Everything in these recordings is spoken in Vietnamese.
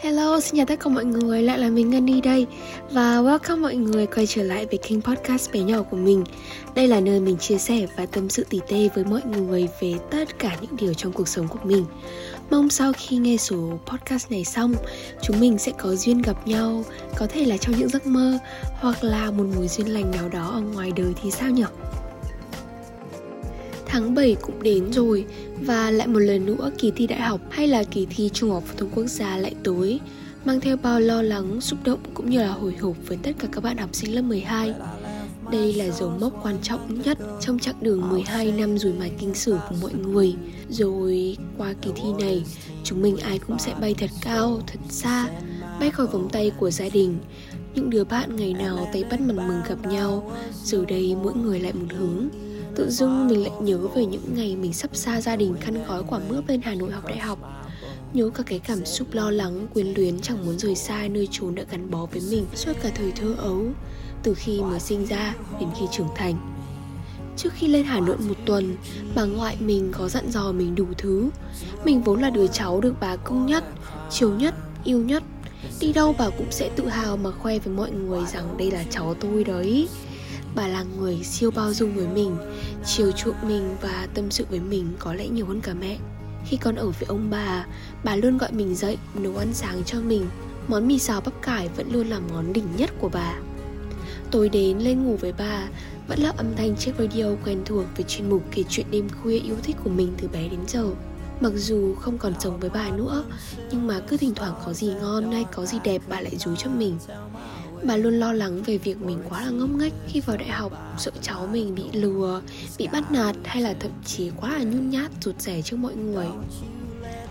Hello, xin chào tất cả mọi người, lại là mình Ngân đi đây. Và welcome mọi người quay trở lại với kênh podcast bé nhỏ của mình. Đây là nơi mình chia sẻ và tâm sự tỉ tê với mọi người về tất cả những điều trong cuộc sống của mình. Mong sau khi nghe số podcast này xong Chúng mình sẽ có duyên gặp nhau Có thể là trong những giấc mơ Hoặc là một mối duyên lành nào đó ở ngoài đời thì sao nhỉ? Tháng 7 cũng đến rồi và lại một lần nữa kỳ thi đại học hay là kỳ thi trung học phổ thông quốc gia lại tới mang theo bao lo lắng, xúc động cũng như là hồi hộp với tất cả các bạn học sinh lớp 12. Đây là dấu mốc quan trọng nhất trong chặng đường 12 năm rủi mài kinh sử của mọi người. Rồi qua kỳ thi này, chúng mình ai cũng sẽ bay thật cao, thật xa, bay khỏi vòng tay của gia đình. Những đứa bạn ngày nào tay bắt mặt mừng gặp nhau, giờ đây mỗi người lại một hướng Tự dưng mình lại nhớ về những ngày mình sắp xa gia đình khăn gói quả mướp lên Hà Nội học đại học. Nhớ cả cái cảm xúc lo lắng, quyến luyến chẳng muốn rời xa nơi chốn đã gắn bó với mình suốt cả thời thơ ấu Từ khi mới sinh ra đến khi trưởng thành. Trước khi lên Hà Nội một tuần, bà ngoại mình có dặn dò mình đủ thứ. Mình vốn là đứa cháu được bà cưng nhất, chiều nhất, yêu nhất. Đi đâu bà cũng sẽ tự hào mà khoe với mọi người rằng đây là cháu tôi đấy. Bà là người siêu bao dung với mình, Chiều chuộng mình và tâm sự với mình có lẽ nhiều hơn cả mẹ. Khi còn ở với ông bà Bà luôn gọi mình dậy, nấu ăn sáng cho mình. Món mì xào bắp cải vẫn luôn là món đỉnh nhất của bà. Tối đến lên ngủ với bà, Vẫn là âm thanh chiếc radio quen thuộc Về chuyên mục kể chuyện đêm khuya yêu thích của mình từ bé đến giờ. Mặc dù không còn sống với bà nữa, Nhưng mà cứ thỉnh thoảng có gì ngon hay có gì đẹp bà lại dúi cho mình. Bà luôn lo lắng về việc mình quá là ngốc nghếch khi vào đại học. Sợ cháu mình bị lừa, bị bắt nạt hay là thậm chí quá là nhút nhát, rụt rẻ trước mọi người.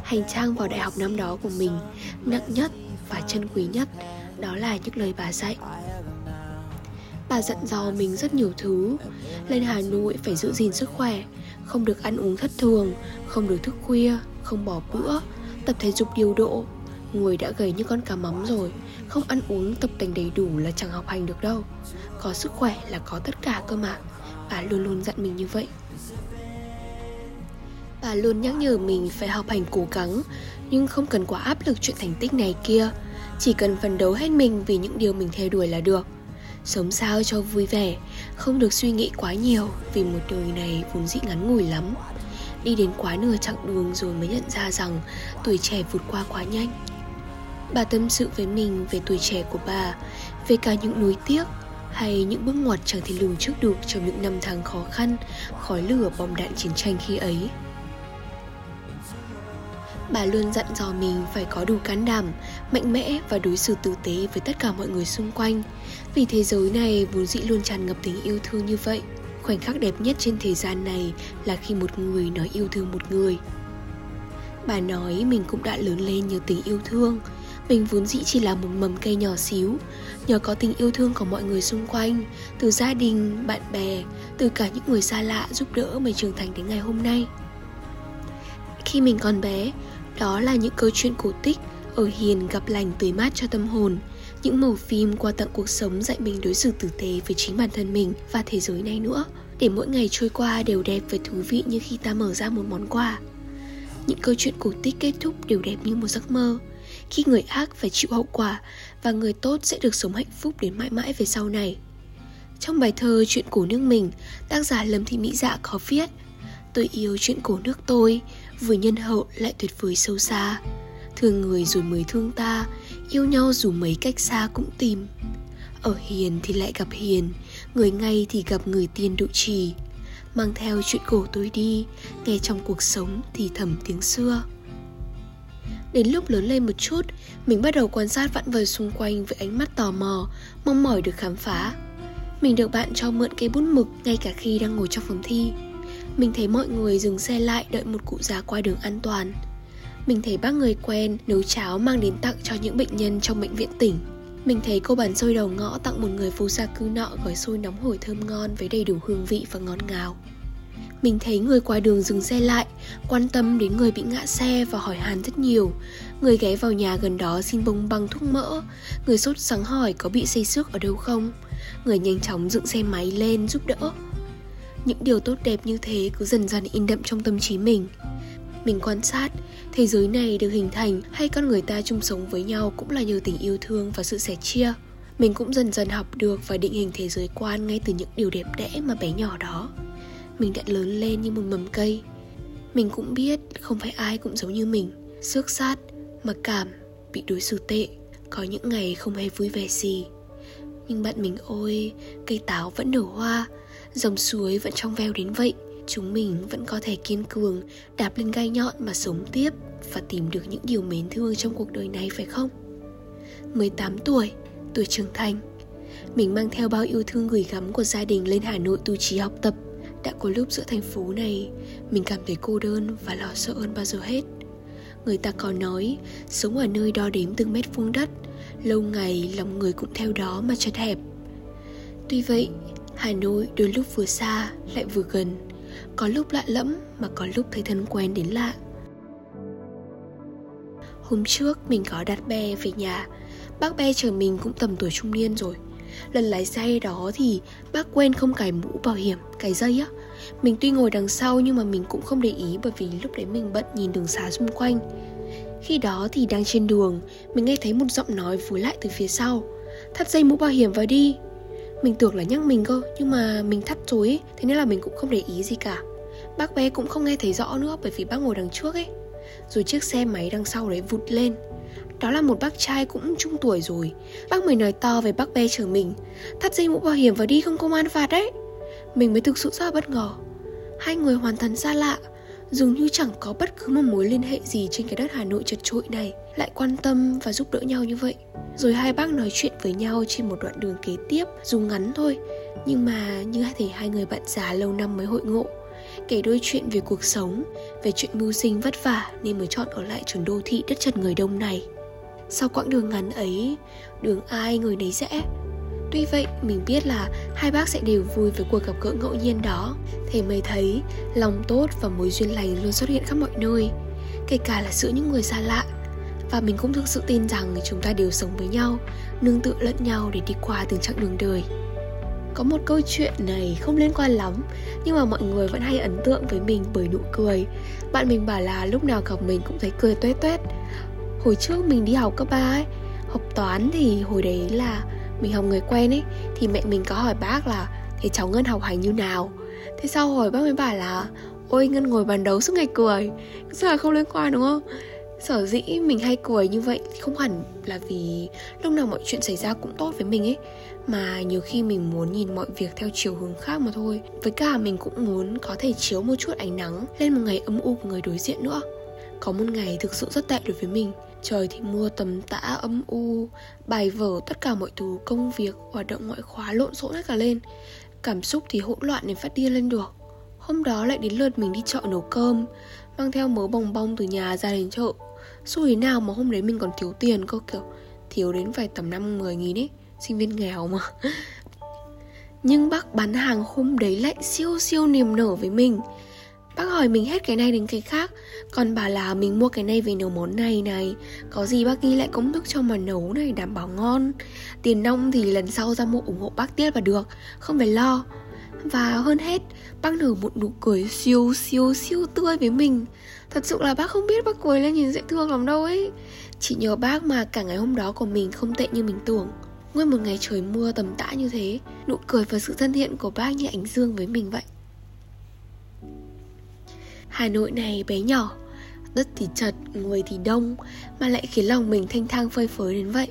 Hành trang vào đại học năm đó của mình nặng nhất và chân quý nhất Đó là những lời bà dạy. Bà dặn dò mình rất nhiều thứ. Lên Hà Nội phải giữ gìn sức khỏe Không được ăn uống thất thường Không được thức khuya Không bỏ bữa Tập thể dục điều độ Người đã gầy như con cá mắm rồi, Không ăn uống tập tành đầy đủ là chẳng học hành được đâu. Có sức khỏe là có tất cả cơ mà. Bà luôn luôn dặn mình như vậy. Bà luôn nhắc nhở mình phải học hành cố gắng, Nhưng không cần quá áp lực chuyện thành tích này kia. Chỉ cần phấn đấu hết mình vì những điều mình theo đuổi là được. Sống sao cho vui vẻ, Không được suy nghĩ quá nhiều Vì một đời này vốn dĩ ngắn ngủi lắm. Đi đến quá nửa chặng đường rồi mới nhận ra rằng Tuổi trẻ vụt qua quá nhanh. Bà tâm sự với mình về tuổi trẻ của bà, về cả những nuối tiếc hay những bước ngoặt chẳng thể lường trước được trong những năm tháng khó khăn, khói lửa bom đạn chiến tranh khi ấy. Bà luôn dặn dò mình phải có đủ can đảm, mạnh mẽ và đối xử tử tế với tất cả mọi người xung quanh. Vì thế giới này vốn dĩ luôn tràn ngập tình yêu thương như vậy. Khoảnh khắc đẹp nhất trên thế gian này là khi một người nói yêu thương một người. Bà nói mình cũng đã lớn lên nhờ tình yêu thương, mình vốn dĩ chỉ là một mầm cây nhỏ xíu Nhờ có tình yêu thương của mọi người xung quanh Từ gia đình, bạn bè Từ cả những người xa lạ giúp đỡ mình trưởng thành đến ngày hôm nay. Khi mình còn bé Đó là những câu chuyện cổ tích Ở hiền gặp lành tươi mát cho tâm hồn Những màu phim qua tận cuộc sống dạy mình đối xử tử tế với chính bản thân mình và thế giới này nữa Để mỗi ngày trôi qua đều đẹp và thú vị như khi ta mở ra một món quà. Những câu chuyện cổ tích kết thúc đều đẹp như một giấc mơ khi người ác phải chịu hậu quả và người tốt sẽ được sống hạnh phúc đến mãi mãi về sau này. Trong bài thơ Chuyện cổ nước mình, tác giả Lâm Thị Mỹ Dạ có viết Tôi yêu chuyện cổ nước tôi, vừa nhân hậu lại tuyệt vời sâu xa. Thương người rồi mới thương ta, yêu nhau dù mấy cách xa cũng tìm. Ở hiền thì lại gặp hiền, người ngay thì gặp người tiên độ trì. Mang theo chuyện cổ tôi đi, nghe trong cuộc sống thì thầm tiếng xưa. Đến lúc lớn lên một chút, mình bắt đầu quan sát vặn vật xung quanh với ánh mắt tò mò, mong mỏi được khám phá. Mình được bạn cho mượn cây bút mực ngay cả khi đang ngồi trong phòng thi. Mình thấy mọi người dừng xe lại đợi một cụ già qua đường an toàn. Mình thấy bác người quen nấu cháo mang đến tặng cho những bệnh nhân trong bệnh viện tỉnh. Mình thấy cô bán xôi đầu ngõ tặng một người vô gia cư nọ gói xôi nóng hổi thơm ngon với đầy đủ hương vị và ngọt ngào. Mình thấy người qua đường dừng xe lại, quan tâm đến người bị ngã xe và hỏi han rất nhiều. Người ghé vào nhà gần đó xin bông băng thuốc mỡ, người sốt sắng hỏi có bị xây xước ở đâu không. Người nhanh chóng dựng xe máy lên giúp đỡ. Những điều tốt đẹp như thế cứ dần dần in đậm trong tâm trí mình. Mình quan sát, thế giới này được hình thành hay con người ta chung sống với nhau cũng là nhờ tình yêu thương và sự sẻ chia. Mình cũng dần dần học được và định hình thế giới quan ngay từ những điều đẹp đẽ mà bé nhỏ đó. Mình đã lớn lên như một mầm cây. Mình cũng biết không phải ai cũng giống như mình, xước sát, mặc cảm, bị đối xử tệ, có những ngày không hề vui vẻ gì. Nhưng bạn mình ôi, cây táo vẫn nở hoa, dòng suối vẫn trong veo đến vậy. Chúng mình vẫn có thể kiên cường đạp lên gai nhọn mà sống tiếp và tìm được những điều mến thương trong cuộc đời này phải không? 18 tuổi tuổi trưởng thành. Mình mang theo bao yêu thương gửi gắm của gia đình lên Hà Nội tu trí học tập đã có lúc giữa thành phố này, mình cảm thấy cô đơn và lo sợ hơn bao giờ hết. Người ta có nói, sống ở nơi đo đếm từng mét vuông đất, lâu ngày lòng người cũng theo đó mà chật hẹp. Tuy vậy, Hà Nội đôi lúc vừa xa, lại vừa gần, Có lúc lạ lẫm mà có lúc thấy thân quen đến lạ. Hôm trước mình có đặt bè về nhà, Bác bè chờ mình cũng tầm tuổi trung niên rồi Lần lái xe đó thì bác quên không cài mũ bảo hiểm, cài dây á. Mình tuy ngồi đằng sau nhưng mà mình cũng không để ý bởi vì lúc đấy mình bận nhìn đường xá xung quanh. Khi đó thì đang trên đường, mình nghe thấy một giọng nói vối lại từ phía sau. Thắt dây mũ bảo hiểm vào đi. Mình tưởng là nhắc mình cơ Nhưng mà mình thắt rồi ấy Thế nên là mình cũng không để ý gì cả. Bác bé cũng không nghe thấy rõ nữa Bởi vì bác ngồi đằng trước ấy. Rồi chiếc xe máy đằng sau đấy vụt lên. Đó là một bác trai cũng trung tuổi rồi. Bác mới nói to với bác bé chở mình. Thắt dây mũ bảo hiểm và đi không công an phạt đấy. Mình mới thực sự rất bất ngờ. Hai người hoàn toàn xa lạ. Dường như chẳng có bất cứ một mối liên hệ gì trên cái đất Hà Nội chật trội này. Lại quan tâm và giúp đỡ nhau như vậy. Rồi hai bác nói chuyện với nhau trên một đoạn đường kế tiếp, Dù ngắn thôi. Nhưng mà như thể hai người bạn già lâu năm mới hội ngộ. Kể đôi chuyện về cuộc sống, Về chuyện mưu sinh vất vả Nên mới chọn ở lại trường đô thị đất chật người đông này. Sau quãng đường ngắn ấy, Đường ai người nấy rẽ Tuy vậy, mình biết là hai bác sẽ đều vui với cuộc gặp gỡ ngẫu nhiên đó. Thế mới thấy, lòng tốt và mối duyên lành luôn xuất hiện khắp mọi nơi, Kể cả là giữa những người xa lạ. Và mình cũng thực sự tin rằng chúng ta đều sống với nhau, Nương tựa lẫn nhau để đi qua từng chặng đường đời. Có một câu chuyện này không liên quan lắm, Nhưng mà mọi người vẫn hay ấn tượng với mình bởi nụ cười. Bạn mình bảo là lúc nào gặp mình cũng thấy cười tuét tuét Hồi trước mình đi học cấp 3 ấy, Học toán thì hồi đấy là mình học người quen ấy, thì mẹ mình có hỏi bác là, thế cháu ngân học hành như nào? Thế sau hỏi bác mới bảo là, ôi, ngân ngồi bàn đấu suốt ngày cười. Rất là không liên quan, đúng không? Sở dĩ mình hay cười như vậy không hẳn là vì lúc nào mọi chuyện xảy ra cũng tốt với mình ấy, mà nhiều khi mình muốn nhìn mọi việc theo chiều hướng khác mà thôi. Với cả mình cũng muốn có thể chiếu một chút ánh nắng lên một ngày âm u của người đối diện nữa. Có một ngày thực sự rất tệ đối với mình. Trời thì mưa tầm tã, âm u. Bài vở, tất cả mọi thứ, công việc, Hoạt động ngoại khóa lộn xộn hết cả lên. Cảm xúc thì hỗn loạn đến phát điên lên được. Hôm đó lại đến lượt mình đi chợ nấu cơm, Mang theo mớ bồng bong từ nhà ra đến chợ. Xu thế nào mà hôm đấy mình còn thiếu tiền cơ, kiểu, Thiếu đến phải tầm 5-10 nghìn ấy, Sinh viên nghèo mà. Nhưng bác bán hàng hôm đấy lại siêu siêu niềm nở với mình. Bác hỏi mình hết cái này đến cái khác. Còn bảo là mình mua cái này về nấu món này này. Có gì bác ghi lại công thức cho mà nấu này, đảm bảo ngon. Tiền nông thì lần sau ra mua ủng hộ bác tiết và được. Không phải lo. Và hơn hết, Bác nở một nụ cười siêu siêu siêu tươi với mình. Thật sự là bác không biết bác cười lên nhìn dễ thương lắm đâu ấy. Chỉ nhờ bác mà cả ngày hôm đó của mình không tệ như mình tưởng. Nguyên một ngày trời mưa tầm tã như thế, Nụ cười và sự thân thiện của bác như ánh dương với mình vậy. Hà Nội này bé nhỏ. Đất thì chật, người thì đông Mà lại khiến lòng mình thanh thang phơi phới đến vậy.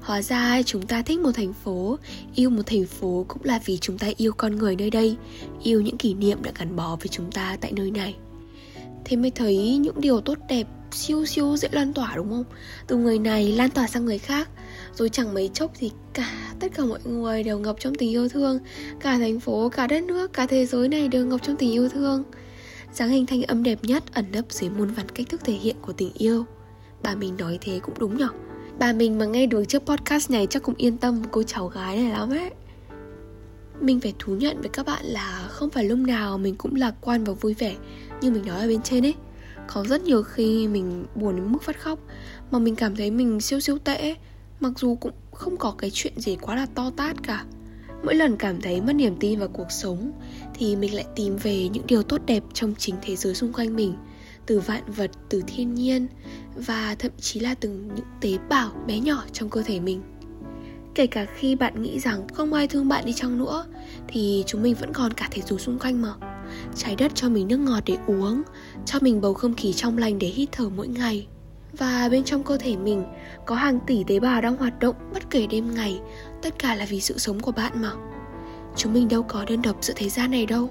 Hóa ra chúng ta thích một thành phố Yêu một thành phố cũng là vì chúng ta yêu con người nơi đây Yêu những kỷ niệm đã gắn bó với chúng ta tại nơi này. Thế mới thấy những điều tốt đẹp siêu siêu dễ lan tỏa đúng không? Từ người này lan tỏa sang người khác. Rồi chẳng mấy chốc thì cả tất cả mọi người đều ngập trong tình yêu thương. Cả thành phố, cả đất nước, cả thế giới này đều ngập trong tình yêu thương dáng hình thanh âm đẹp nhất ẩn nấp dưới muôn vàn cách thức thể hiện của tình yêu. Bà mình nói thế cũng đúng nhở? Bà mình mà nghe được chiếc podcast này chắc cũng yên tâm, cô cháu gái này lắm ấy. Mình phải thú nhận với các bạn là không phải lúc nào mình cũng lạc quan và vui vẻ như mình nói ở bên trên ấy. Có rất nhiều khi mình buồn đến mức phát khóc, mà mình cảm thấy mình siêu siêu tệ mặc dù cũng không có cái chuyện gì quá là to tát cả mỗi lần cảm thấy mất niềm tin vào cuộc sống, thì mình lại tìm về những điều tốt đẹp trong chính thế giới xung quanh mình, từ vạn vật, từ thiên nhiên, và thậm chí là từ những tế bào bé nhỏ trong cơ thể mình. Kể cả khi bạn nghĩ rằng không ai thương bạn đi chăng nữa, thì chúng mình vẫn còn cả thế giới xung quanh mà. Trái đất cho mình nước ngọt để uống, cho mình bầu không khí trong lành để hít thở mỗi ngày. Và bên trong cơ thể mình có hàng tỷ tế bào đang hoạt động bất kể đêm ngày tất cả là vì sự sống của bạn mà. Chúng mình đâu có đơn độc giữa thế gian này đâu.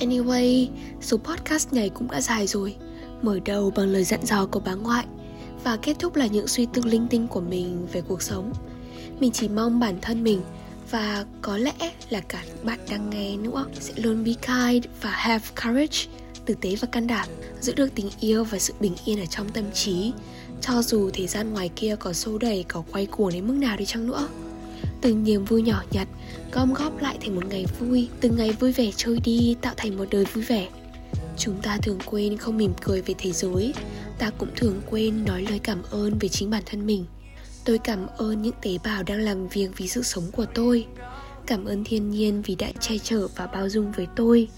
Anyway, số podcast này cũng đã dài rồi. Mở đầu bằng lời dặn dò của bà ngoại và kết thúc là những suy tư linh tinh của mình về cuộc sống. Mình chỉ mong bản thân mình và có lẽ là cả bạn đang nghe nữa sẽ luôn be kind và have courage, tử tế và can đảm, giữ được tình yêu và sự bình yên ở trong tâm trí, cho dù thế gian ngoài kia có xô đẩy, có quay cuồng đến mức nào đi chăng nữa từng niềm vui nhỏ nhặt, gom góp lại thành một ngày vui, từng ngày vui vẻ trôi đi, tạo thành một đời vui vẻ. Chúng ta thường quên không mỉm cười về thế giới, ta cũng thường quên nói lời cảm ơn về chính bản thân mình. Tôi cảm ơn những tế bào đang làm việc vì sự sống của tôi. Cảm ơn thiên nhiên vì đã che chở và bao dung với tôi.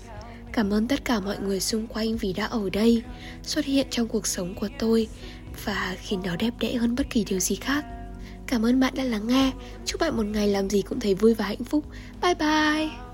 Cảm ơn tất cả mọi người xung quanh vì đã ở đây, xuất hiện trong cuộc sống của tôi và khiến nó đẹp đẽ hơn bất kỳ điều gì khác cảm ơn bạn đã lắng nghe. Chúc bạn một ngày làm gì cũng thấy vui và hạnh phúc. Bye bye.